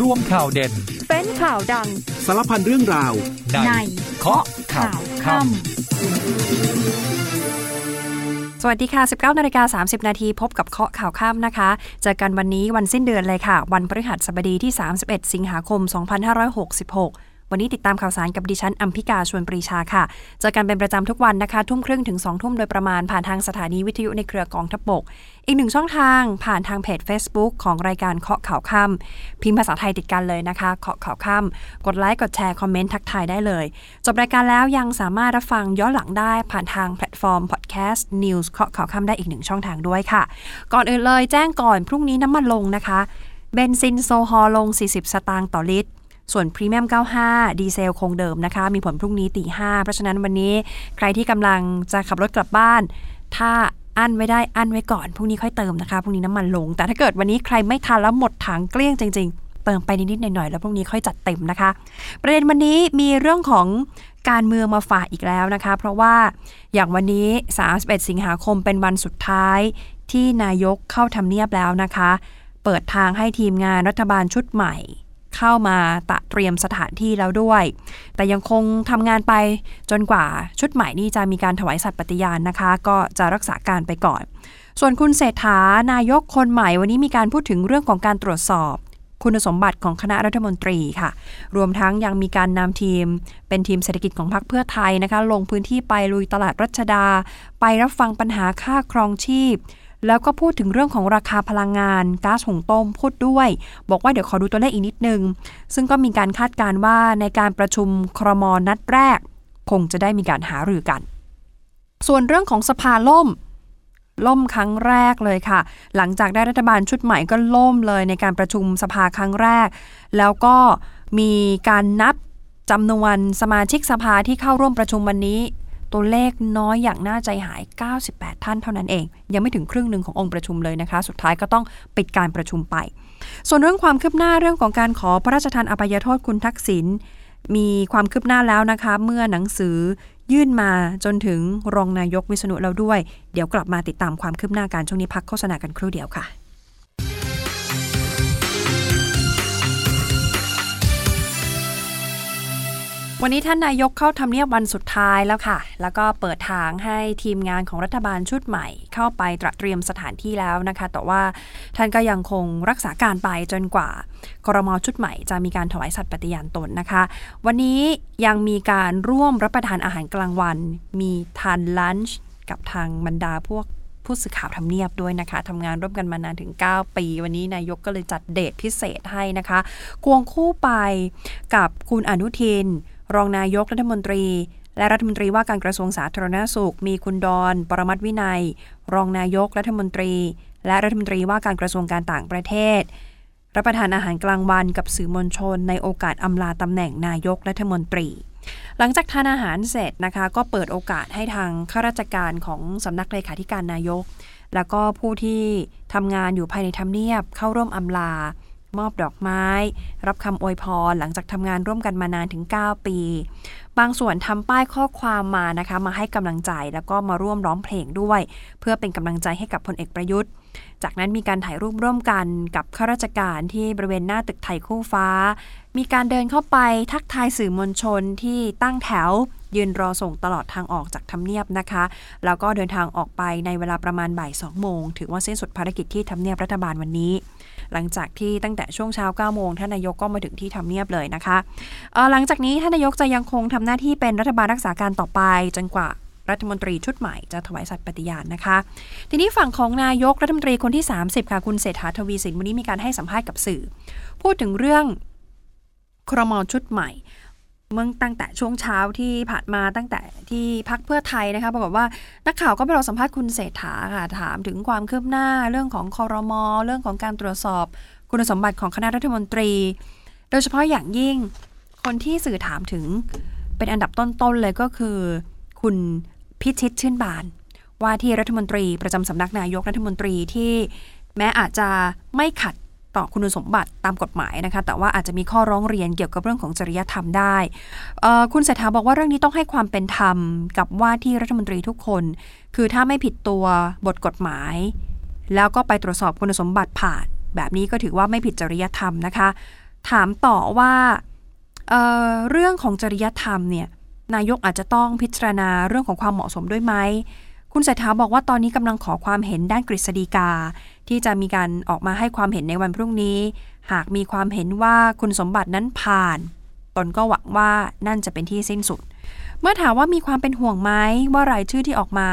ร่วมข่าวเด่น เป็นข่าวดัง สารพันเรื่องราว ในเคาะข่าวค่ำสวัสดีค่ะ 19นาฬิกา30 นาทีพบกับเคาะข่าวค่ำนะคะ เจอกันวันนี้วันสิ้นเดือนเลยค่ะ วันพฤหัสบดีที่ 31 สิงหาคม 2566 วันนี้ติดตามข่าวสารกับดิฉันอัมพิกาชวนปรีชาค่ะ เจอกันเป็นประจำทุกวันนะคะ ทุ่มครึ่งถึง2ทุ่มโดยประมาณผ่านทางสถานีวิทยุในเครือกองทัพบก อีกหนึ่งช่องทางผ่านทางเพจ Facebook ของรายการเคาะข่าวค่ำพิมพ์ภาษาไทยติดกันเลยนะคะเคาะข่าวค่ำกดไลค์กดแชร์คอมเมนต์ทักทายได้เลย จบรายการแล้วยังสามารถรับฟังย้อนหลังได้ผ่านทางแพลตฟอร์มพอดแคสต์นิวส์เคาะข่าวค่ำได้อีกหนึ่งช่องทางด้วยค่ะ ก่อนอื่นเลยแจ้งก่อนพรุ่งนี้น้ำมันลงนะคะเบนซินโซฮอลลง 40 สตางค์ต่อลิตร ส่วนพรีเมียม 95 ดีเซลคงเดิมนะคะ มีผลพรุ่งนี้ตีห้าเพราะฉะนั้นวันนี้ใครที่กำลังจะขับรถกลับบ้าน ถ้าอั้นไว้ได้อั้นไว้ก่อนพรุ่งนี้ค่อยเติมนะคะพรุ่งนี้น้ำมันลง แต่ถ้าเกิดวันนี้ใครไม่ทันแล้วหมดถังเกลี้ยงจริง ๆ เติมไปนิดๆหน่อยๆแล้วพรุ่งนี้ค่อยจัดเต็มนะคะ ประเด็นวันนี้มีเรื่องของการเมืองมาฝากอีกแล้วนะคะ เพราะว่าอย่างวันนี้ 31 สิงหาคมเป็นวันสุดท้ายที่นายกเข้าทำเนียบแล้วนะคะ เปิดทางให้ทีมงานรัฐบาลชุดใหม่ เข้ามาตะเตรียมสถานที่แล้วด้วย แต่ยังคงทำงานไปจนกว่าชุดใหม่นี้จะมีการถวายสัตย์ปฏิญาณนะคะ ก็จะรักษาการไปก่อน ส่วนคุณเศรษฐานายกคนใหม่วันนี้มีการพูดถึงเรื่องของการตรวจสอบคุณสมบัติของคณะรัฐมนตรีค่ะ รวมทั้งยังมีการนำทีม เป็นทีมเศรษฐกิจของพรรคเพื่อไทยนะคะ ลงพื้นที่ไปลุยตลาดรัชดา ไปรับฟังปัญหาค่าครองชีพ แล้วก็พูดถึงเรื่องของราคาพลังงานก๊าซหุงต้มพูดด้วย บอกว่าเดี๋ยวขอดูตัวเลขอีกนิดนึง ซึ่งก็มีการคาดการว่าในการประชุมครมนัดแรก คงจะได้มีการหารือกัน ส่วนเรื่องของสภาล่ม ล่มครั้งแรกเลยค่ะ หลังจากได้รัฐบาลชุดใหม่ก็ล่มเลยในการประชุมสภาครั้งแรก แล้วก็มีการนับจำนวนสมาชิกสภาที่เข้าร่วมประชุมวันนี้ ตัวเลขน้อยอย่างน่าใจหาย 98 ท่านเท่านั้นเอง ยังไม่ถึงครึ่งหนึ่งขององค์ประชุมเลยนะคะ สุดท้ายก็ต้องปิดการประชุมไป ส่วนเรื่องความคืบหน้าเรื่องของการขอพระราชทานอภัยโทษคุณทักษิณมีความคืบหน้าแล้วนะคะ เมื่อหนังสือยื่นมาจนถึงรองนายกวิษณุแล้วด้วย เดี๋ยวกลับมาติดตามความคืบหน้าการช่วงนี้พักโฆษณากันครู่เดียวค่ะ วันนี้ท่านนายกเข้าทำเนียบวันสุดท้ายแล้วค่ะ แล้วก็เปิดทางให้ทีมงานของรัฐบาลชุดใหม่ เข้าไปตระเตรียมสถานที่แล้วนะคะ แต่ว่าท่านก็ยังคงรักษาการไปจนกว่าครมชุดใหม่จะมีการถวายสัตย์ปฏิญาณตนนะคะ วันนี้ยังมีการร่วมรับประทานอาหารกลางวัน มีทานลันช์กับทางบรรดาพวกผู้สื่อข่าวทำเนียบด้วยนะคะทำงานร่วมกันมานานถึง 9 ปี วันนี้นายกก็เลยจัดเดทพิเศษให้นะคะ ควงคู่ไปกับคุณอนุทิน รองนายกรัฐมนตรี และรัฐมนตรีว่าการกระทรวงสาธารณสุข มีคุณดอนปรมัตวินัย รองนายกรัฐมนตรี และรัฐมนตรีว่าการกระทรวงการต่างประเทศ รับประทานอาหารกลางวันกับสื่อมวลชนในโอกาสอำลาตำแหน่งนายกรัฐมนตรี หลังจากทานอาหารเสร็จนะคะก็เปิดโอกาสให้ทางข้าราชการของสำนักเลขาธิการนายก แล้วก็ผู้ที่ทำงานอยู่ภายในทำเนียบเข้าร่วมอำลา มอบดอกไม้ รับคำอวยพรหลังจากทำงานร่วมกันมานานถึง 9 ปี บางส่วนทำป้ายข้อความมานะคะ มาให้กำลังใจแล้วก็มาร่วมร้องเพลงด้วย เพื่อเป็นกำลังใจให้กับพลเอกประยุทธ์ จากนั้นมีการถ่ายรูปร่วมกันกับข้าราชการที่บริเวณหน้าตึกไทยคู่ฟ้า มีการเดินเข้าไปทักทายสื่อมวลชนที่ตั้งแถวยืนรอส่งตลอดทางออกจากทำเนียบนะคะ แล้วก็เดินทางออกไปในเวลาประมาณบ่าย2โมง ถือว่าสิ้นสุดภารกิจที่ทำเนียบรัฐบาลวันนี้ หลังจากที่ตั้งแต่ช่วงเช้า9โมงท่านนายกก็มาถึงที่ทำเนียบเลยนะคะเอ่อหลังจากนี้ท่านนายกจะยังคงทำหน้าที่เป็นรัฐบาลรักษาการต่อไปจนกว่ารัฐมนตรีชุดใหม่จะถวายสัตย์ปฏิญาณนะคะ ทีนี้ฝั่งของนายกรัฐมนตรีคนที่ 30 ค่ะ คุณเศรษฐาทวีสินวันนี้มีการให้สัมภาษณ์กับสื่อ พูดถึงเรื่องครมชุดใหม่ เมื่อตั้งแต่ช่วงเช้าที่ผ่านมาตั้งแต่ที่พักเพื่อไทยนะคะปรากฏว่านักข่าวก็ไปรอสัมภาษณ์คุณเศรษฐาค่ะถามถึงความคืบหน้าเรื่องของคอรมอเรื่องของการตรวจสอบคุณสมบัติของคณะรัฐมนตรี โดยเฉพาะอย่างยิ่งคนที่สื่อถามถึงเป็นอันดับต้นๆเลยก็คือ คุณพิชิตชื่นบาน ว่าที่รัฐมนตรีประจำสำนักนายกรัฐมนตรีที่แม้อาจจะไม่ขัด ต่อคุณสมบัติตามกฎหมายนะคะ แต่ว่าอาจจะมีข้อร้องเรียนเกี่ยวกับเรื่องของจริยธรรมได้ คุณเศรษฐาบอกว่าเรื่องนี้ต้องให้ความเป็นธรรมกับว่าที่รัฐมนตรีทุกคน คือถ้าไม่ผิดตัวบทกฎหมาย แล้วก็ไปตรวจสอบคุณสมบัติผ่าน แบบนี้ก็ถือว่าไม่ผิดจริยธรรมนะคะ ถามต่อว่าเเรื่องของจริยธรรมเนี่ยนายกอาจจะต้องพิจารณาเรื่องของความเหมาะสมด้วยไหมคุณเศรษฐาบอกว่าตอนนี้กำลังขอความเห็นด้านกฤษฎีกา ที่จะมีการออกมาให้ความเห็นในวันพรุ่งนี้ หากมีความเห็นว่าคุณสมบัตินั้นผ่าน ตนก็หวังว่านั่นจะเป็นที่สิ้นสุด เมื่อถามว่ามีความเป็นห่วงไหมว่ารายชื่อที่ออกมา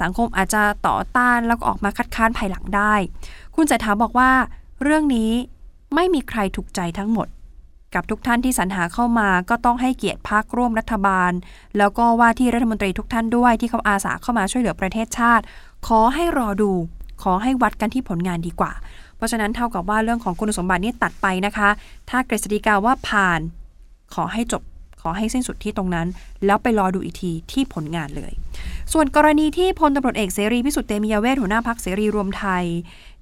สังคมอาจจะต่อต้านแล้วก็ออกมาคัดค้านภายหลังได้ คุณเศรษฐาบอกว่า เรื่องนี้ไม่มีใครถูกใจทั้งหมดกับทุกท่านที่สรรหาเข้ามาก็ต้องให้เกียรติพักร่วมรัฐบาล แล้วก็ว่าที่รัฐมนตรีทุกท่านด้วยที่เขาอาสาเข้ามาช่วยเหลือประเทศชาติ ขอให้รอดู ขอให้วัดกันที่ผลงานดีกว่า เพราะฉะนั้นเท่ากับว่าเรื่องของคุณสมบัตินี่ตัดไปนะคะ ถ้ากฤษฎีกาว่าผ่าน ขอให้จบขอให้สิ้นสุดที่ตรงนั้น แล้วไปรอดูอีกทีที่ผลงานเลย ส่วนกรณีที่พลตำรวจเอกเสรีพิสุทธิ์เตมียเวทหัวหน้าพักเสรีรวมไทย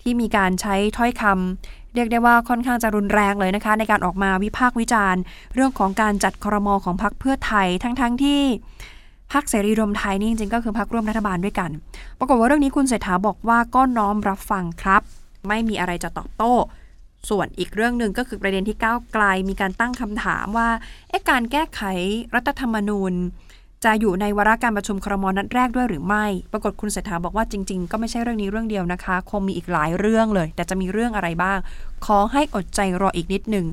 ที่มีการใช้ถ้อยคำเรียกได้ว่าค่อนข้างจะรุนแรงเลยนะคะ ในการออกมาวิพากษ์วิจารณ์ เรื่องของการจัดครมอของพรรคเพื่อไทยทั้งๆทที่ พรรคเสรีรวมไทยนี่จริงๆก็คือพรรคร่วมรัฐบาลด้วยกัน ปรากฏว่าเรื่องนี้คุณเศรษฐาบอกว่าก็น้อมรับฟังครับ ไม่มีอะไรจะตอบโต้ ส่วนอีกเรื่องหนึ่งก็คือประเด็นที่ก้าวไกลมีการตั้งคำถามว่าเอ๊ะการแก้ไขรัฐธรรมนูญ จะอยู่ในวาระการประชุมครมนัดแรกด้วยหรือไม่ ปรากฏคุณเศรษฐาบอกว่าจริง ๆ ก็ไม่ใช่เรื่องนี้เรื่องเดียวนะคะ คงมีอีกหลายเรื่องเลย แต่จะมีเรื่องอะไรบ้าง ขอให้อดใจรออีกนิดหนึ่ง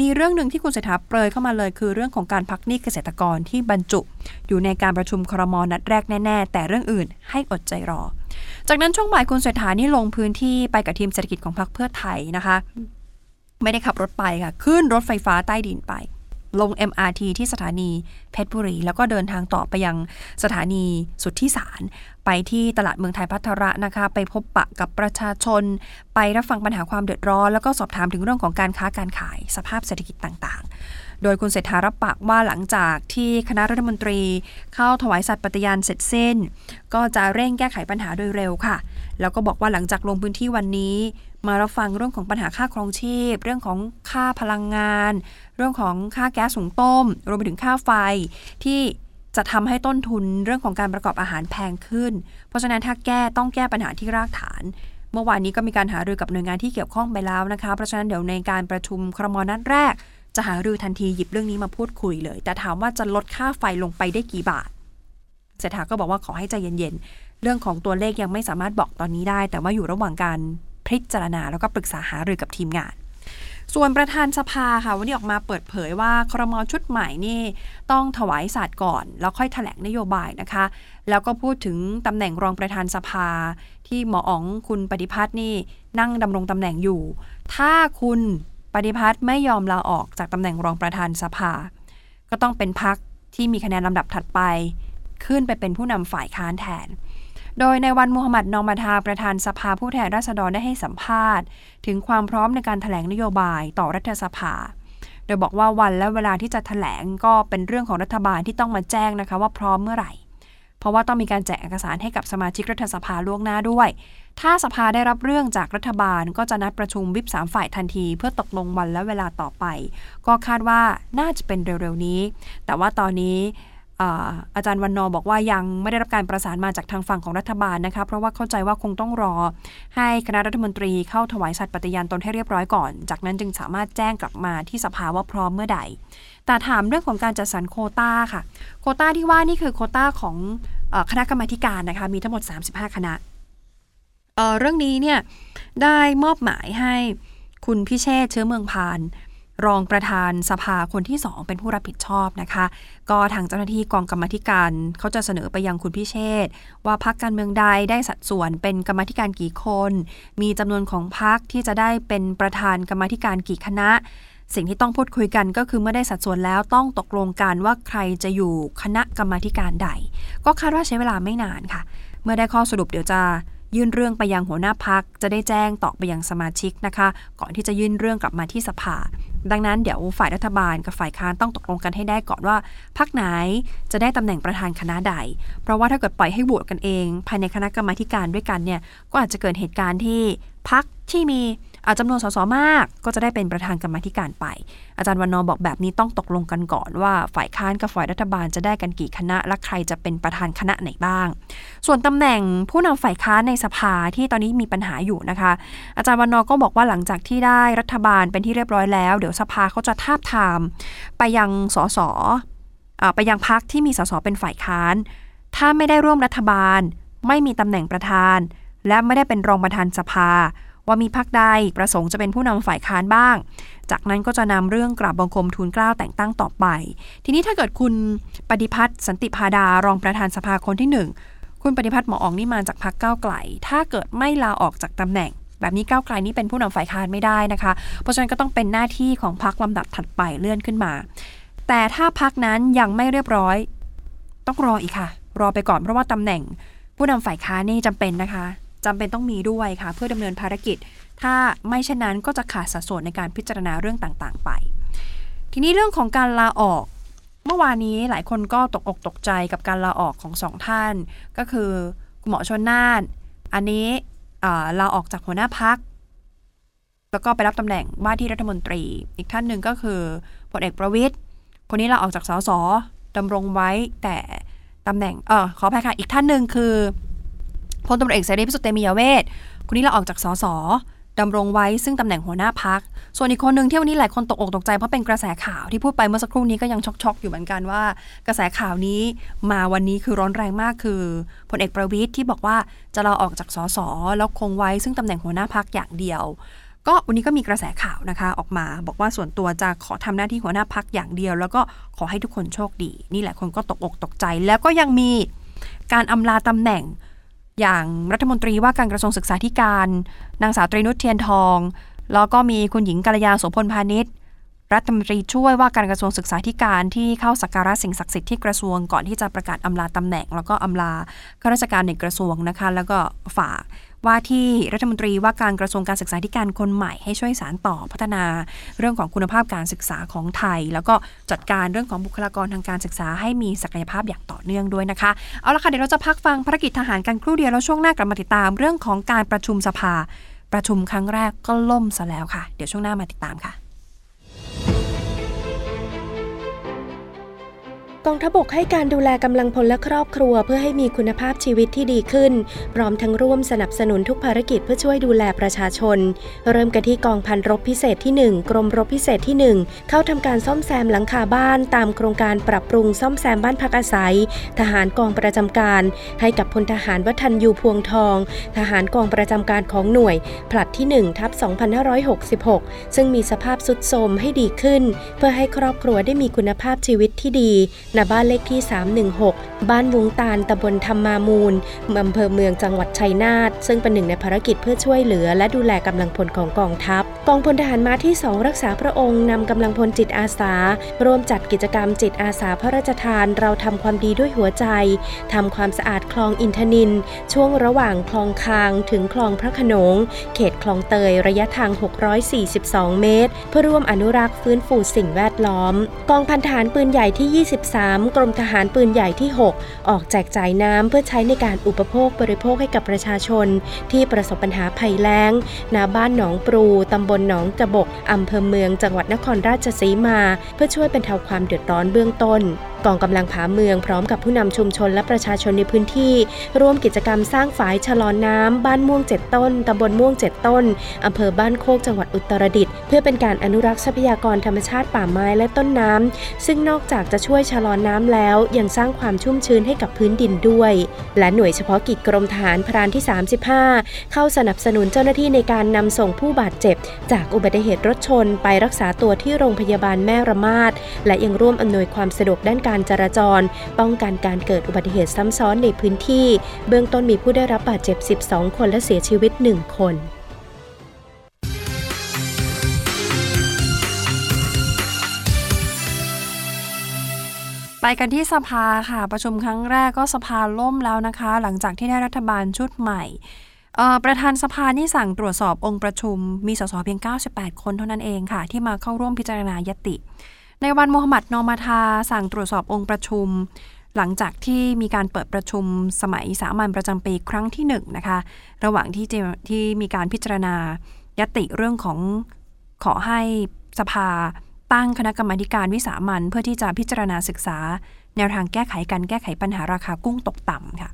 มีเรื่องหนึ่งที่คุณเศรษฐาเปรยเข้ามาเลย คือเรื่องของการพักหนี้เกษตรกรที่บรรจุ อยู่ในการประชุมครมนัดแรกแน่ๆ แต่เรื่องอื่นให้อดใจรอ จากนั้นช่วงบ่ายคุณเศรษฐานี่ลงพื้นที่ไปกับทีมเศรษฐกิจของพรรคเพื่อไทยนะคะ ไม่ได้ขับรถไปค่ะ ขึ้นรถไฟฟ้าใต้ดินไป ลง MRT ที่สถานีเพชรบุรี แล้วก็เดินทางต่อไปยังสถานีสุที่สาร ไปที่ตลาดเมืองไทยพัทระนะคะ ไปพบปะกับประชาชน ไปรับฟังปัญหาความเดือดร้อน แล้วก็สอบถามถึงเรื่องของการค้าการขายสภาพเศรษฐกิจต่างๆ โดยคุณเศรษฐารับปากว่าหลังจากที่คณะรัฐมนตรี เข้าถวายสัตย์ปฏิญาณเสร็จสิ้น ก็จะเร่งแก้ไขปัญหาโดยเร็วค่ะ แล้วก็บอกว่าหลังจากลงพื้นที่วันนี้ มารับฟังเรื่องของปัญหาค่าครองชีพ เรื่องของค่าพลังงาน เรื่องของค่าแก๊สสูงต้ม รวมไปถึงค่าไฟที่จะทำให้ต้นทุนเรื่องของการประกอบอาหารแพงขึ้น เพราะฉะนั้นถ้าแก้ต้องแก้ปัญหาที่รากฐาน เมื่อวานนี้ก็มีการหารือกับหน่วยงานที่เกี่ยวข้องไปแล้วนะคะ เพราะฉะนั้นเดี๋ยวในการประชุมครมนัดแรก จะหารือทันทีหยิบเรื่องนี้มาพูดคุยเลย แต่ถามว่าจะลดค่าไฟลงไปได้กี่บาทเศรษฐาก็บอกว่าขอให้ใจเย็นๆ เรื่องของตัวเลขยังไม่สามารถบอกตอนนี้ได้ แต่ว่าอยู่ระหว่างการพิจารณาแล้วก็ปรึกษาหารือกับทีมงาน ส่วนประธานสภาค่ะ วันนี้ออกมาเปิดเผยว่าครมชุดใหม่นี่ต้องถวายศาสตร์ก่อน แล้วค่อยถแถลงนโยบายนะคะ แล้วก็พูดถึงตำแหน่งรองประธานสภา ที่หมออ๋องคุณปฏิพัฒน์นี่นั่งดำรงตำแหน่งอยู่ ถ้าคุณปฏิพัฒน์ไม่ยอมลาออกจากตำแหน่งรองประธานสภา ก็ต้องเป็นพักที่มีคะแนนลำดับถัดไป ขึ้นไปเป็นผู้นำฝ่ายค้านแทน โดยในวันมูฮัมหมัดนอมาทาประธานสภาผู้แทนราษฎรได้ให้สัมภาษณ์ ถึงความพร้อมในการถแถลงนโยบายต่อรัฐสภา โดยบอกว่าวันและเวลาที่จะถแถลงก็เป็นเรื่องของรัฐบาลที่ต้องมาแจ้งนะคะว่าพร้อมเมื่อไหร่ เพราะว่าต้องมีการแจกเอกสารให้กับสมาชิกรัฐสภาล่วงหน้าด้วย ถ้าสภาได้รับเรื่องจากรัฐบาลก็จะนัดประชุมวิปสามฝ่ายทันที เพื่อตกลงวันและเวลาต่อไป ก็คาดว่าน่าจะเป็นเร็วๆนี้ แต่ว่าตอนนี้ อาจารย์วันนอบอกว่ายังไม่ได้รับการประสานมาจากทางฝั่งของรัฐบาลนะคะ เพราะว่าเข้าใจว่าคงต้องรอ ให้คณะรัฐมนตรีเข้าถวายสัตย์ปฏิญาณตนให้เรียบร้อยก่อน จากนั้นจึงสามารถแจ้งกลับมาที่สภาว่าพร้อมเมื่อใด แต่ถามเรื่องของการจัดสรรโคต้าค่ะ โคต้าที่ว่านี่คือโคต้าของคณะกรรมาการนะคะ มีทั้งหมด 35 คณะเเรื่องนี้เนี่ยได้มอบหมายให้คุณพิเชษเชื้อเมืองพาน รองประธานสภาคนที่สองเป็นผู้รับผิดชอบนะคะ ก็ทางเจ้าหน้าที่กองกรรมธิการเขาจะเสนอไปยังคุณพิเชษว่าพักการเมืองใดได้สัดส่วนเป็นกรรมธิการกี่คน มีจำนวนของพักที่จะได้เป็นประธานกรรมธิการกี่คณะ สิ่งที่ต้องพูดคุยกันก็คือเมื่อได้สัดส่วนแล้วต้องตกลงกันว่าใครจะอยู่คณะกรรมธิการใด ก็คาดว่าใช้เวลาไม่นานค่ะ เมื่อได้ข้อสรุปเดี๋ยวจะ ยื่นเรื่องไปยังหัวหน้าพัก จะได้แจ้งต่อไปยังสมาชิกนะคะ ก่อนที่จะยื่นเรื่องกลับมาที่สภา ดังนั้นเดี๋ยวฝ่ายรัฐบาลกับฝ่ายค้านต้องตกลงกันให้ได้ก่อนว่าพักไหนจะได้ตำแหน่งประธานคณะใด เพราะว่าถ้าเกิดปล่อยให้โหวตกันเอง ภายในคณะกรรมาการด้วยกันเนี่ยก็อาจจะเกิดเหตุการณ์ที่พักที่มี จำนวนสสมากก็จะได้เป็นประธานกรรมธิการไป อาจารย์วันนอบอกแบบนี้ต้องตกลงกันก่อนว่าฝ่ายค้านกับฝ่ายรัฐบาลจะได้กันกี่คณะ และใครจะเป็นประธานคณะไหนบ้าง ส่วนตำแหน่งผู้นำฝ่ายค้านในสภาที่ตอนนี้มีปัญหาอยู่นะคะ อาจารย์วันนอก็บอกว่าหลังจากที่ได้รัฐบาลเป็นที่เรียบร้อยแล้ว เดี๋ยวสภาเขาจะทาบทาม ไปยังสสไปยังพักที่มีสสเป็นฝ่ายค้าน ถ้าไม่ได้ร่วมรัฐบาล ไม่มีตำแหน่งประธาน และไม่ได้เป็นรองประธานสภา ว่ามีพักใดประสงค์จะเป็นผู้นำฝ่ายค้านบ้าง จากนั้นก็จะนำเรื่องกราบบังคมทูลเกล้าแต่งตั้งต่อไป ทีนี้ถ้าเกิดคุณปฏิพัฒน์สันติพาดารองประธานสภาคนที่หนึ่งคุณปฏิพัฒน์หมออองนี่มาจากพักเก้าไกล ถ้าเกิดไม่ลาออกจากตำแหน่ง แบบนี้ก้าวไกลนี้เป็นผู้นำฝ่ายค้านไม่ได้นะคะ เพราะฉะนั้นก็ต้องเป็นหน้าที่ของพักลำดับถัดไปเลื่อนขึ้นมา แต่ถ้าพักนั้นยังไม่เรียบร้อย ต้องรออีกค่ะ รอไปก่อนเพราะว่าตำแหน่งผู้นำฝ่ายค้านนี่จำเป็นนะคะ จำเป็นต้องมีด้วยค่ะ เพื่อดำเนินภารกิจ ถ้าไม่เช่นนั้นก็จะขาดสัดส่วนในการพิจารณาเรื่องต่างๆ ไป ทีนี้เรื่องของการลาออก เมื่อวานนี้หลายคนก็ตกอกตกใจกับการลาออกของสองท่าน ก็คือคุณหมอชนน่าน อันนี้ลาออกจากหัวหน้าพักแล้วก็ไปรับตำแหน่งว่าที่รัฐมนตรี อีกท่านหนึ่งก็คือพลเอกประวิทย์คนนี้ลาออกจากสสดำรงไว้แต่ตำแหน่งเออขออภัยค่ะ อีกท่านหนึ่งคือ พลตำรวจเอกเสรีพิสุทธิ์เตมียเวทคนนี้เราออกจากสสดำรงไว้ซึ่งตำแหน่งหัวหน้าพัก ส่วนอีกคนหนึ่งที่วันนี้หลายคนตกอกตกใจเพราะเป็นกระแสข่าวที่พูดไปเมื่อสักครู่นี้ก็ยังช็อกๆอยู่เหมือนกันว่า กระแสข่าวนี้มาวันนี้คือร้อนแรงมากคือพลเอกประวิทย์ที่บอกว่าจะลาออกจากสสแล้วคงไว้ซึ่งตำแหน่งหัวหน้าพักอย่างเดียว ก็วันนี้ก็มีกระแสข่าวนะคะ ออกมา บอกว่าส่วนตัวจะขอทำหน้าที่หัวหน้าพักอย่างเดียว แล้วก็ขอให้ทุกคนโชคดี นี่แหละคนก็ตกอกตกใจ แล้วก็ยังมีการอำลาตำแหน่ง อย่างรัฐมนตรีว่าการกระทรวงศึกษาธิการ นางสาวตรีนุชเทียนทอง แล้วก็มีคุณหญิงกัลยาโสพลพาณิชย์รัฐมนตรีช่วยว่าการกระทรวงศึกษาธิการที่เข้าสักการะสิ่งศักดิ์สิทธิ์ที่กระทรวงก่อนที่จะประกาศอำลาตำแหน่ง แล้วก็อำลาข้าราชการในกระทรวงนะคะ แล้วก็ฝาก ว่าที่รัฐมนตรีว่าการกระทรวงการศึกษาธิการคนใหม่ให้ช่วยสารต่อพัฒนาเรื่องของคุณภาพการศึกษาของไทย แล้วก็จัดการเรื่องของบุคลากรทางการศึกษาให้มีศักยภาพอย่างต่อเนื่องด้วยนะคะ เอาละค่ะเดี๋ยวเราจะพักฟังภารกิจทหารกันครู่เดียวแล้วช่วงหน้ากลับมาติดตามเรื่องของการประชุมสภา ประชุมครั้งแรกก็ล่มซะแล้วค่ะ เดี๋ยวช่วงหน้ามาติดตามค่ะ กองทัพบกให้การดูแลกำลังพลและครอบครัว เพื่อให้มีคุณภาพชีวิตที่ดีขึ้น พร้อมทั้งร่วมสนับสนุนทุกภารกิจเพื่อช่วยดูแลประชาชน เริ่มกันที่กองพันรบพิเศษที่ 1 กรมรบพิเศษที่ 1 เข้าทำการซ่อมแซมหลังคาบ้าน ตามโครงการปรับปรุงซ่อมแซมบ้านพักอาศัย ทหารกองประจำการ ให้กับพลทหารวัฒนยูพวงทอง ทหารกองประจำการของหน่วย ผลัดที่1ทับ2566 ซึ่งมีสภาพสุดโทรมให้ดีขึ้น เพื่อให้ครอบครัวได้มีคุณภาพชีวิตที่ดีณบ้านเลขที่ 316 บ้านวุงตาลตำบลธรรมามูลอำเภอเมืองจังหวัดชัยนาท ซึ่งเป็นหนึ่งในภารกิจเพื่อช่วยเหลือและดูแลกำลังพลของกองทัพ กองพลทหารม้าที่ 2 รักษาพระองค์นำกำลังพลจิตอาสา ร่วมจัดกิจกรรมจิตอาสาพระราชทานเราทำความดีด้วยหัวใจทำความสะอาดคลองอินทนิน ช่วงระหว่างคลองคางถึงคลองพระขนง เขตคลองเตยระยะทาง 642 เมตร เพื่อร่วมอนุรักษ์ฟื้นฟูสิ่งแวดล้อม กองพันทหารปืนใหญ่ที่ 23 กรมทหารปืนใหญ่ที่ 6 ออกแจกจ่ายน้ำเพื่อใช้ในการอุปโภคบริโภคให้กับประชาชน ที่ประสบปัญหาภัยแล้งณบ้านหนองปรูตำบลหนองจบกอำเภอเมืองจังหวัดนครราชสีมา เพื่อช่วยบรรเทาความเดือดร้อนเบื้องต้นกองกำลังผาเมืองพร้อมกับผู้นำชุมชนและประชาชนในพื้นที่ ร่วมกิจกรรมสร้างฝายชะลอนน้ำบ้านม่วงเจ็ดต้นตำบลม่วงเจ็ดต้นอำเภอบ้านโคกจังหวัดอุตรดิตถ์เพื่อเป็นการอนุรักษ์ทรัพยากรธรรมชาติป่าไม้และต้นน้ำซึ่งนอกจากจะช่วยชะลอนน้ำแล้ว ยังสร้างความชุ่มชื้นให้กับพื้นดินด้วย และหน่วยเฉพาะกิจกรมทหารพรานที่ 35 เข้าสนับสนุนเจ้าหน้าที่ในการนำส่งผู้บาดเจ็บ จากอุบัติเหตุรถชน ไปรักษาตัวที่โรงพยาบาลแม่ระมาดและยังร่วมอำนวยความสะดวกด้านการจราจร ป้องกันการเกิดอุบัติเหตุซ้ำซ้อนในพื้นที่ เบื้องต้นมีผู้ได้รับบาดเจ็บ 12 คนและเสียชีวิต 1 คนไปกันที่สภาค่ะ ประชุมครั้งแรกก็สภาล่มแล้วนะคะ หลังจากที่ได้รัฐบาลชุดใหม่ประธานสภานี่สั่งตรวจสอบองค์ประชุม มีสสเพียง 98 คนเท่านั้นเองค่ะ ที่มาเข้าร่วมพิจารณายติ ในวันมูฮัมหมัดนอมาทาสั่งตรวจสอบองค์ประชุม หลังจากที่มีการเปิดประชุมสมัยสามัญประจำปีครั้งที่1นนะคะ ระหว่างที่ที่มีการพิจารณายติเรื่องของขอให้สภาตั้งคณะกรรมการวิสามันเพื่อที่จะพิจารณาศึกษา แนวทางแก้ไขการแก้ไขปัญหาราคากุ้งตกต่ำค่ะ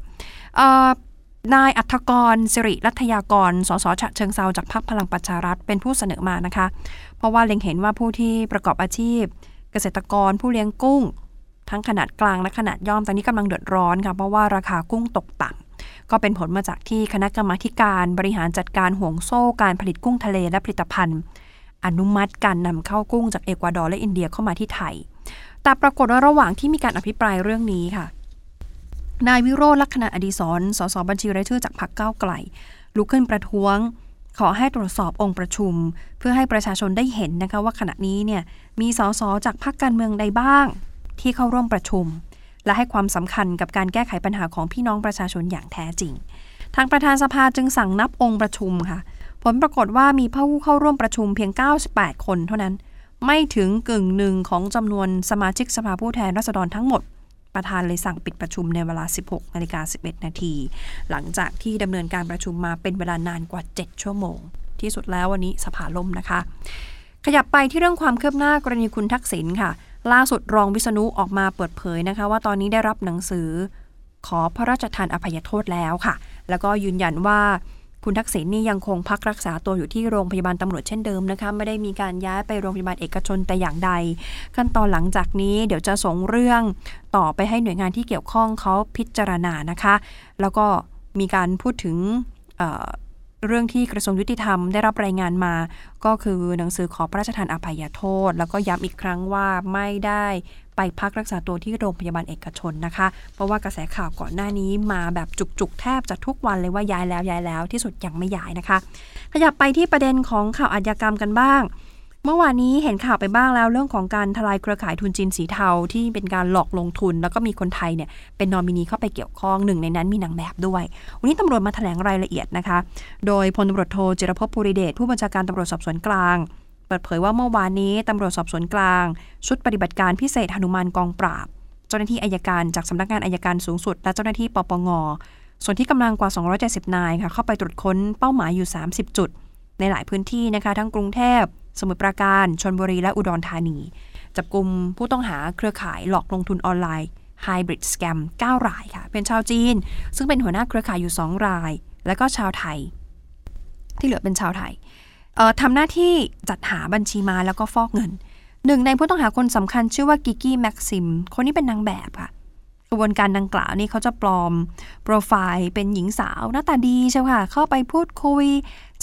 นายอัธกรสิริรัตยากร สสฉะเชิงเซาจากพรรคพลังประชารัฐเป็นผู้เสนอมานะคะ เพราะว่าเล็งเห็นว่าผู้ที่ประกอบอาชีพ เกษตรกรผู้เลี้ยงกุ้ง ทั้งขนาดกลางและขนาดย่อมตอนนี้กำลังเดือดร้อนค่ะเพราะว่าราคากุ้งตกต่ำก็เป็นผลมาจากที่คณะกรรมาการบริหารจัดการห่วงโซ่การผลิตกุ้งทะเลและผลิตภัณฑ์ อนุมัติการนำเข้ากุ้งจากเอกวาดอร์และอินเดียเข้ามาที่ไทย แต่ปรากฏว่าระหว่างที่มีการอภิปรายเรื่องนี้ค่ะนายวิโรจน์ลักษณะอดีศรสสบัญชีรายชื่อจากพรรคก้าวไกลลุกขึ้นประท้วง ขอให้ตรวจสอบองค์ประชุม เพื่อให้ประชาชนได้เห็นนะคะว่าขณะนี้เนี่ยมีสสจากพรรคการเมืองใดบ้าง ที่เข้าร่วมประชุม และให้ความสำคัญกับการแก้ไขปัญหาของพี่น้องประชาชนอย่างแท้จริง ทางประธานสภาจึงสั่งนับองค์ประชุมค่ะ ผลปรากฏว่ามีผู้เข้าร่วมประชุมเพียง 98 คนเท่านั้น ไม่ถึงกึ่งหนึ่งของจำนวนสมาชิกสภาผู้แทนราษฎรทั้งหมด ประธานเลยสั่งปิดประชุมในเวลา 16นาฬิกา11 นาที หลังจากที่ดำเนินการประชุมมาเป็นเวลานานกว่า 7 ชั่วโมง ที่สุดแล้ววันนี้สภาล่มนะคะ ขยับไปที่เรื่องความคืบหน้ากรณีคุณทักษิณค่ะ ล่าสุดรองวิษณุออกมาเปิดเผยนะคะ ว่าตอนนี้ได้รับหนังสือขอพระราชทานอภัยโทษแล้วค่ะ แล้วก็ยืนยันว่า คุณทักษิณนี่ยังคงพักรักษาตัวอยู่ที่โรงพยาบาลตำรวจเช่นเดิมนะคะไม่ได้มีการย้ายไปโรงพยาบาลเอกชนแต่อย่างใด ขั้นตอนหลังจากนี้เดี๋ยวจะส่งเรื่องต่อไปให้หน่วยงานที่เกี่ยวข้องเขาพิจารณานะคะ แล้วก็มีการพูดถึง เรื่องที่กระทรวงยุติธรรมได้รับรายงานมา ก็คือหนังสือขอพระราชทานอภัยโทษ แล้วก็ย้ำอีกครั้งว่าไม่ได้ไปพักรักษาตัวที่โรงพยาบาลเอกชนนะคะ เพราะว่ากระแสข่าวก่อนหน้านี้มาแบบจุกๆ แทบจะทุกวันเลยว่าย้ายแล้วย้ายแล้วที่สุดยังไม่ย้ายนะคะ ขยับไปที่ประเด็นของข่าวอาชญากรรมกันบ้าง เมื่อวานนี้เห็นข่าวไปบ้างแล้วเรื่องของการทลายเครือข่ายทุนจีนสีเทาที่เป็นการหลอกลงทุน แล้วก็มีคนไทยเนี่ยเป็นนอมินีเข้าไปเกี่ยวข้องหนึ่งในนั้นมีนางแบบด้วย วันนี้ตำรวจมาแถลงรายละเอียดนะคะ โดยพลตำรวจโทจิรพภูริเดชผู้บัญชาการตำรวจสอบสวนกลาง เปิดเผยว่าเมื่อวานนี้ตำรวจสอบสวนกลาง ชุดปฏิบัติการพิเศษหนุมานกองปราบ เจ้าหน้าที่อายการจากสำนักงานอายการสูงสุด และเจ้าหน้าที่ปปงส่วนที่กำลังกว่า 270 นายค่ะเข้าไปตรวจค้นเป้าหมายอยู่ 30 จุด ในหลายพื้นที่นะคะทั้งกรุงเทพ สมุทรปราการชนบุรีและอุดรธานี จับกลุ่มผู้ต้องหาเครือข่ายหลอกลงทุนออนไลน์ Hybrid Scam 9 รายค่ะ เป็นชาวจีน ซึ่งเป็นหัวหน้าเครือข่ายอยู่ 2 ราย และก็ชาวไทย ที่เหลือเป็นชาวไทยทำหน้าที่จัดหาบัญชีมาแล้วก็ฟอกเงินหนึ่งในผู้ต้องหาคนสำคัญชื่อว่ากิกกี้แม็กซิม คนนี้เป็นนางแบบค่ะ กระบวนการดังกล่าวนี่เขาจะปลอมโปรไฟล์เป็นหญิงสาวหน้าตาดีใช่ค่ะ เข้าไปพูดคุย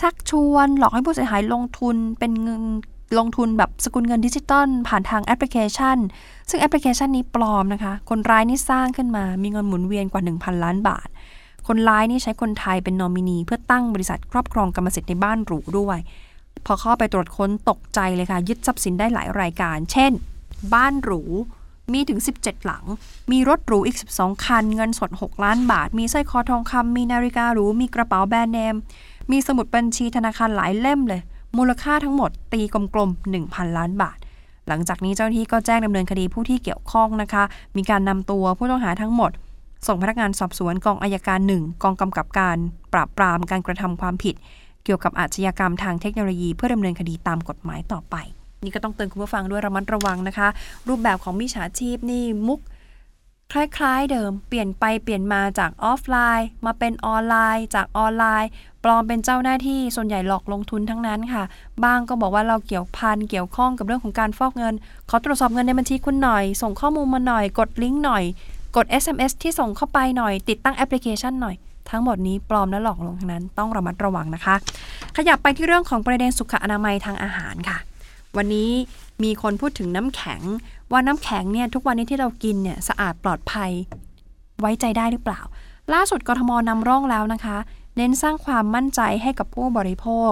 ชักชวน หลอกให้ผู้เสียหายลงทุนเป็นเงินลงทุนแบบสกุลเงินดิจิตอลผ่านทางแอปพลิเคชัน ซึ่งแอปพลิเคชันนี้ปลอมนะคะ คนร้ายนี่สร้างขึ้นมา มีเงินหมุนเวียนกว่า 1,000 ล้านบาท คนร้ายนี่ใช้คนไทยเป็นนอมินี เพื่อตั้งบริษัทครอบครองกรรมสิทธิ์ในบ้านหรูด้วย พอเข้าไปตรวจค้นตกใจเลยค่ะ ยึดทรัพย์สินได้หลายรายการ เช่น บ้านหรู มีถึง 17 หลัง มีรถหรูอีก 12 คัน เงินสด 6 ล้านบาท มีสร้อยคอทองคำมีนาฬิกาหรู มีกระเป๋าแบรนด์เนม มีสมุดบัญชีธนาคารหลายเล่มเลย มูลค่าทั้งหมดตีกลมๆ 1,000 ล้านบาท หลังจากนี้เจ้าหน้าที่ก็แจ้งดำเนินคดีผู้ที่เกี่ยวข้องนะคะ มีการนำตัวผู้ต้องหาทั้งหมด ส่งพนักงานสอบสวนกองอายการหนึ่งกองกำกับการ ปราบปรามการกระทำความผิด เกี่ยวกับอาชญากรรมทางเทคโนโลยี เพื่อดำเนินคดีตามกฎหมายต่อไป นี่ก็ต้องเตือนคุณผู้ฟังด้วยระมัดระวังนะคะ รูปแบบของมิจฉาชีพนี่มุกคล้ายๆเดิม เปลี่ยนไปเปลี่ยนมาจากออฟไลน์ มาเป็นออนไลน์ จากออนไลน์ ปลอมเป็นเจ้าหน้าที่ส่วนใหญ่หลอกลงทุนทั้งนั้นค่ะ บ้างก็บอกว่าเราเกี่ยวพันเกี่ยวข้องกับเรื่องของการฟอกเงิน ขอตรวจสอบเงินในบัญชีคุณหน่อย ส่งข้อมูลมาหน่อย กดลิงก์หน่อย กด SMS ที่ส่งเข้าไปหน่อย ติดตั้งแอปพลิเคชันหน่อย ทั้งหมดนี้ปลอมและหลอกลวงทั้งนั้นต้องระมัดระวังนะคะ ขยับไปที่เรื่องของประเด็นสุขอนามัยทางอาหารค่ะ วันนี้มีคนพูดถึงน้ำแข็ง ว่าน้ำแข็งเนี่ยทุกวันนี้ที่เรากินเนี่ยสะอาดปลอดภัย ไว้ใจได้หรือเปล่า ล่าสุดกทมนำร่องแล้วนะคะ เน้นสร้างความมั่นใจให้กับผู้บริโภค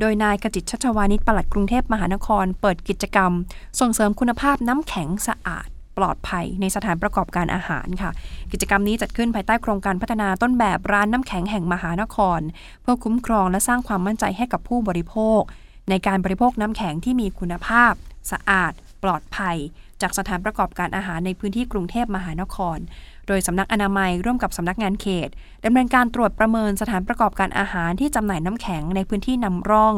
โดยนายกจิตชัชวานิชปลัดกรุงเทพมหานคร เปิดกิจกรรม ส่งเสริมคุณภาพน้ำแข็งสะอาดปลอดภัยในสถานประกอบการอาหารค่ะ กิจกรรมนี้จัดขึ้นภายใต้โครงการพัฒนาต้นแบบร้านน้ำแข็งแห่งมหานคร เพื่อคุ้มครองและสร้างความมั่นใจให้กับผู้บริโภค ในการบริโภคน้ำแข็งที่มีคุณภาพ สะอาด ปลอดภัย จากสถานประกอบการอาหารในพื้นที่กรุงเทพมหานคร โดยสำนักอนามัยร่วมกับสำนักงานเขตดำเนินการตรวจประเมินสถานประกอบการอาหารที่จำหน่ายน้ำแข็งในพื้นที่นำร่อง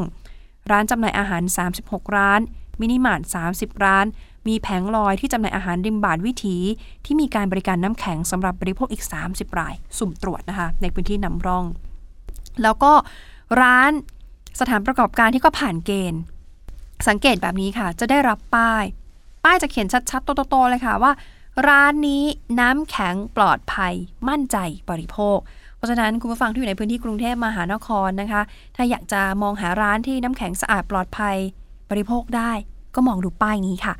ร้านจำหน่ายอาหาร 36 ร้าน มินิมาร์ท30 ร้าน มีแผงลอยที่จำหน่ายอาหารริมบาดวิถี ที่มีการบริการน้ำแข็งสำหรับบริโภคอีก 30 ราย สุ่มตรวจนะคะในพื้นที่นำร่อง แล้วก็ร้าน สถานประกอบการที่ก็ผ่านเกณฑ์ สังเกตแบบนี้ค่ะ จะได้รับป้าย ป้ายจะเขียนชัดๆโตๆเลยค่ะว่า ร้านนี้น้ำแข็งปลอดภัยมั่นใจบริโภค เพราะฉะนั้นคุณผู้ฟังที่อยู่ในพื้นที่กรุงเทพมหานครนะคะ ถ้าอยากจะมองหาร้านที่น้ำแข็งสะอาดปลอดภัยบริโภคได้ ก็มองดูป้ายนี้ค่ะ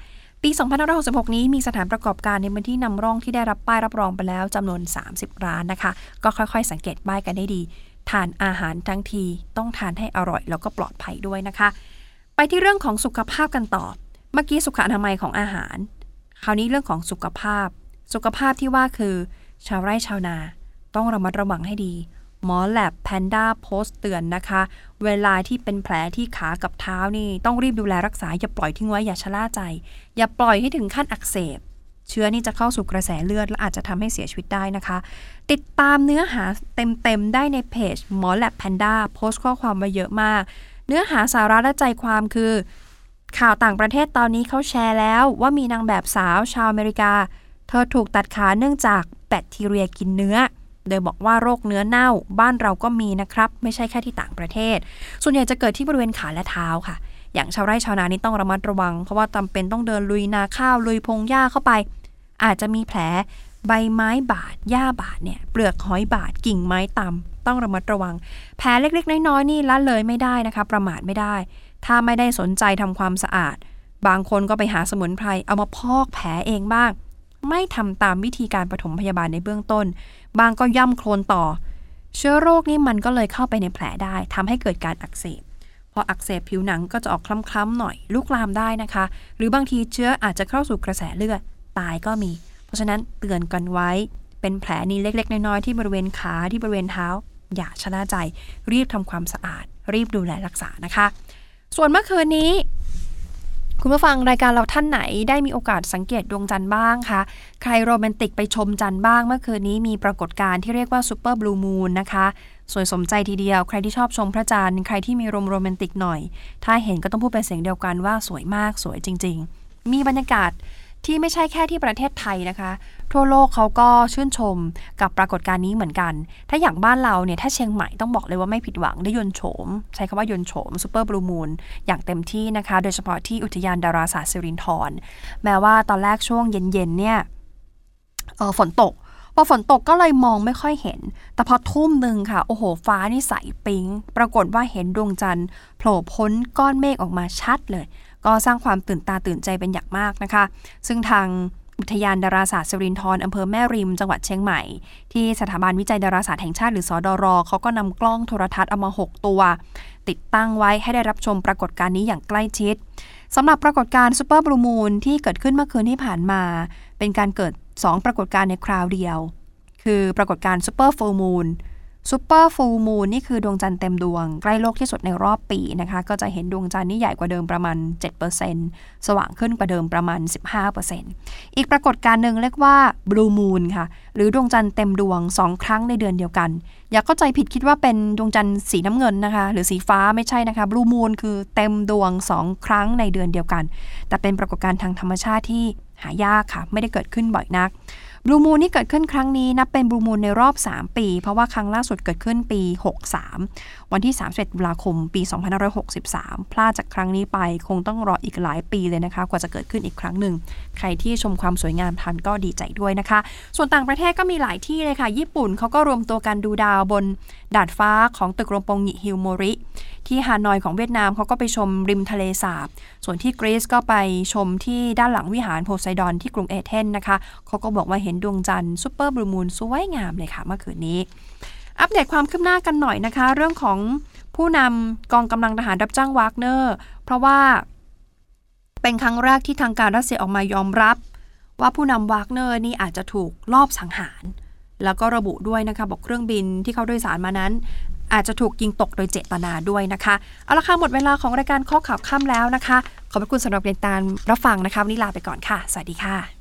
ปี 2566 นี้มีสถานประกอบการในพื้นที่นำร่องที่ได้รับป้ายรับรองไปแล้วจำนวน 30 ร้านนะคะ ก็ค่อยๆ สังเกตป้ายกันได้ดี ทานอาหารทั้งทีต้องทานให้อร่อยแล้วก็ปลอดภัยด้วยนะคะ ไปที่เรื่องของสุขภาพกันต่อ เมื่อกี้สุขอนามัยของอาหาร คราวนี้เรื่องของสุขภาพ สุขภาพที่ว่าคือ ชาวไร่ชาวนา ต้องระมัดระวังให้ดี หมอแลบแพนด้าโพสต์เตือนนะคะ เวลาที่เป็นแผลที่ขากับเท้านี่ ต้องรีบดูแลรักษาอย่าปล่อยทิ้งไว้อย่าชะล่าใจ อย่าปล่อยให้ถึงขั้นอักเสบ เชื้อนี่จะเข้าสู่กระแสเลือด และอาจจะทำให้เสียชีวิตได้นะคะ ติดตามเนื้อหาเต็มๆ ได้ในเพจหมอแลบแพนด้าโพสต์ข้อความไว้เยอะมาก เนื้อหาสาระและใจความคือ ข่าวต่างประเทศตอนนี้เขาแชร์แล้ว ว่ามีนางแบบสาวชาวอเมริกา เธอถูกตัดขาเนื่องจากแบคทีเรียกินเนื้อโดยบอกว่าโรคเนื้อเน่าบ้านเราก็มีนะครับ ไม่ใช่แค่ที่ต่างประเทศ ส่วนใหญ่จะเกิดที่บริเวณขาและเท้าค่ะ อย่างชาวไร่ชาวนานี่ต้องระมัดระวัง เพราะว่าจำเป็นต้องเดินลุยนาข้าวลุยพงหญ้าเข้าไป อาจจะมีแผลใบไม้บาด หญ้าบาดเนี่ย เปลือกหอยบาด กิ่งไม้ต่ำต้องระมัดระวัง แผลเล็กๆ น้อยๆนี่ละเลยไม่ได้นะคะ ประมาทไม่ได้ ถ้าไม่ได้สนใจทำความสะอาด บางคนก็ไปหาสมุนไพร เอามาพอกแผลเองบ้าง ไม่ทำตามวิธีการปฐมพยาบาลในเบื้องต้น บางก็ย่ำโคลนต่อ เชื้อโรคนี่มันก็เลยเข้าไปในแผลได้ทำให้เกิดการอักเสบพออักเสบผิวหนังก็จะออกคล้ำๆหน่อยลุกลามได้นะคะ หรือบางทีเชื้ออาจจะเข้าสู่กระแสเลือด ตายก็มี เพราะฉะนั้นเตือนกันไว้ เป็นแผลนี้เล็ก ๆ น้อยๆที่บริเวณขาที่บริเวณเท้า อย่าชะล่าใจ รีบทำความสะอาด รีบดูแลรักษานะคะ ส่วนเมื่อคืนนี้ คุณผู้ฟังรายการเราท่านไหนได้มีโอกาสสังเกตดวงจันทร์บ้างคะใครโรแมนติกไปชมจันทร์บ้าง เมื่อคืนนี้มีปรากฏการณ์ที่เรียกว่าซูเปอร์บลูมูนนะคะสวยสมใจทีเดียว ใครที่ชอบชมพระจันทร์ ใครที่มีรมโรแมนติกหน่อย ถ้าเห็นก็ต้องพูดเป็นเสียงเดียวกันว่าสวยมากสวยจริง ๆ มีบรรยากาศ ที่ไม่ใช่แค่ที่ประเทศไทยนะคะ ทั่วโลกเขาก็ชื่นชมกับปรากฏการณ์นี้เหมือนกัน ถ้าอย่างบ้านเราเนี่ยถ้าเชียงใหม่ต้องบอกเลยว่าไม่ผิดหวังได้ยนโฉม ใช้คำว่ายนโฉมซูเปอร์บลูมูนอย่างเต็มที่นะคะ โดยเฉพาะที่อุทยานดาราศาสตร์สิรินธรแม้ว่าตอนแรกช่วงเย็นๆเนี่ยออฝนตกพอฝนตกก็เลยมองไม่ค่อยเห็น แต่พอทุ่มหนึ่งค่ะ โอ้โห ฟ้านี่ใสปิง ปรากฏว่าเห็นดวงจันทร์โผล่พ้นก้อนเมฆออกมาชัดเลย ก็สร้างความตื่นตาตื่นใจเป็นอย่างมากนะคะ ซึ่งทางอุทยานดาราศาสตร์สิรินธรอำเภอแม่ริม จังหวัดเชียงใหม่ ที่สถาบันวิจัยดาราศาสตร์แห่งชาติหรือสดร.เขาก็นำกล้องโทรทรรศน์เอามา 6 ตัว ติดตั้งไว้ให้ได้รับชมปรากฏการณ์นี้อย่างใกล้ชิดสำหรับปรากฏการณ์ซูเปอร์บลูมูนที่เกิดขึ้นเมื่อคืนที่ผ่านมา เป็นการเกิด 2 ปรากฏการณ์ในคราวเดียว คือปรากฏการณ์ซูเปอร์ฟูลมูน ซูเปอร์ฟูลมูนนี่คือดวงจันทร์เต็มดวง ใกล้โลกที่สุดในรอบปีนะคะ ก็จะเห็นดวงจันทร์นี่ใหญ่กว่าเดิมประมาณ 7%สว่างขึ้นกว่าเดิมประมาณ 15%อีกปรากฏการณ์หนึ่งเรียกว่าบลูมูนค่ะ หรือดวงจันทร์เต็มดวง 2 ครั้งในเดือนเดียวกัน อย่าเข้าใจผิดคิดว่าเป็นดวงจันทร์สีน้ำเงินนะคะ หรือสีฟ้าไม่ใช่นะคะบลูมูนคือเต็มดวง 2 ครั้งในเดือนเดียวกัน แต่เป็นปรากฏการณ์ทางธรรมชาติที่หายากค่ะ ไม่ได้เกิดขึ้นบ่อยนัก บลูมูนที่เกิดขึ้นครั้งนี้นับเป็นบลูมูนในรอบ 3 ปี เพราะว่าครั้งล่าสุดเกิดขึ้นปี 63 วันที่ 31ตุลาคม ปี 2563 พลาดจากครั้งนี้ไปคงต้องรออีกหลายปีเลยนะคะ กว่าจะเกิดขึ้นอีกครั้งหนึ่ง ใครที่ชมความสวยงามทันก็ดีใจด้วยนะคะ ส่วนต่างประเทศก็มีหลายที่เลยค่ะ ญี่ปุ่นเขาก็รวมตัวกันดูดาวบน ดาดฟ้าของตึกรปปงงิฮิลส์โมริ ที่ฮานอยของเวียดนามเขาก็ไปชมริมทะเลสาบ ส่วนที่กรีซก็ไปชมที่ด้านหลังวิหารโพไซดอนที่กรุงเอเธนนะคะเขาก็บอกว่าเห็นดวงจันทร์ซูเปอร์บลูมูนสวยงามเลยค่ะเมื่อคืนนี้ อัปเดตความคืบหน้ากันหน่อยนะคะ เรื่องของผู้นำกองกำลังทหารรับจ้างวากเนอร์ เพราะว่าเป็นครั้งแรกที่ทางการรัสเซียออกมายอมรับ ว่าผู้นำวากเนอร์นี่อาจจะถูกลอบสังหาร แล้วก็ระบุด้วยนะคะบอกเครื่องบินที่เขาโดยสารมานั้น อาจจะถูกยิงตกโดยเจตนาด้วยนะคะเอาละค่ะหมดเวลาของรายการข้อข่าวค่ำแล้วนะคะ ขอบพระคุณสำหรับเรียนตามรับฟังนะคะวันนี้ลาไปก่อนค่ะ สวัสดีค่ะ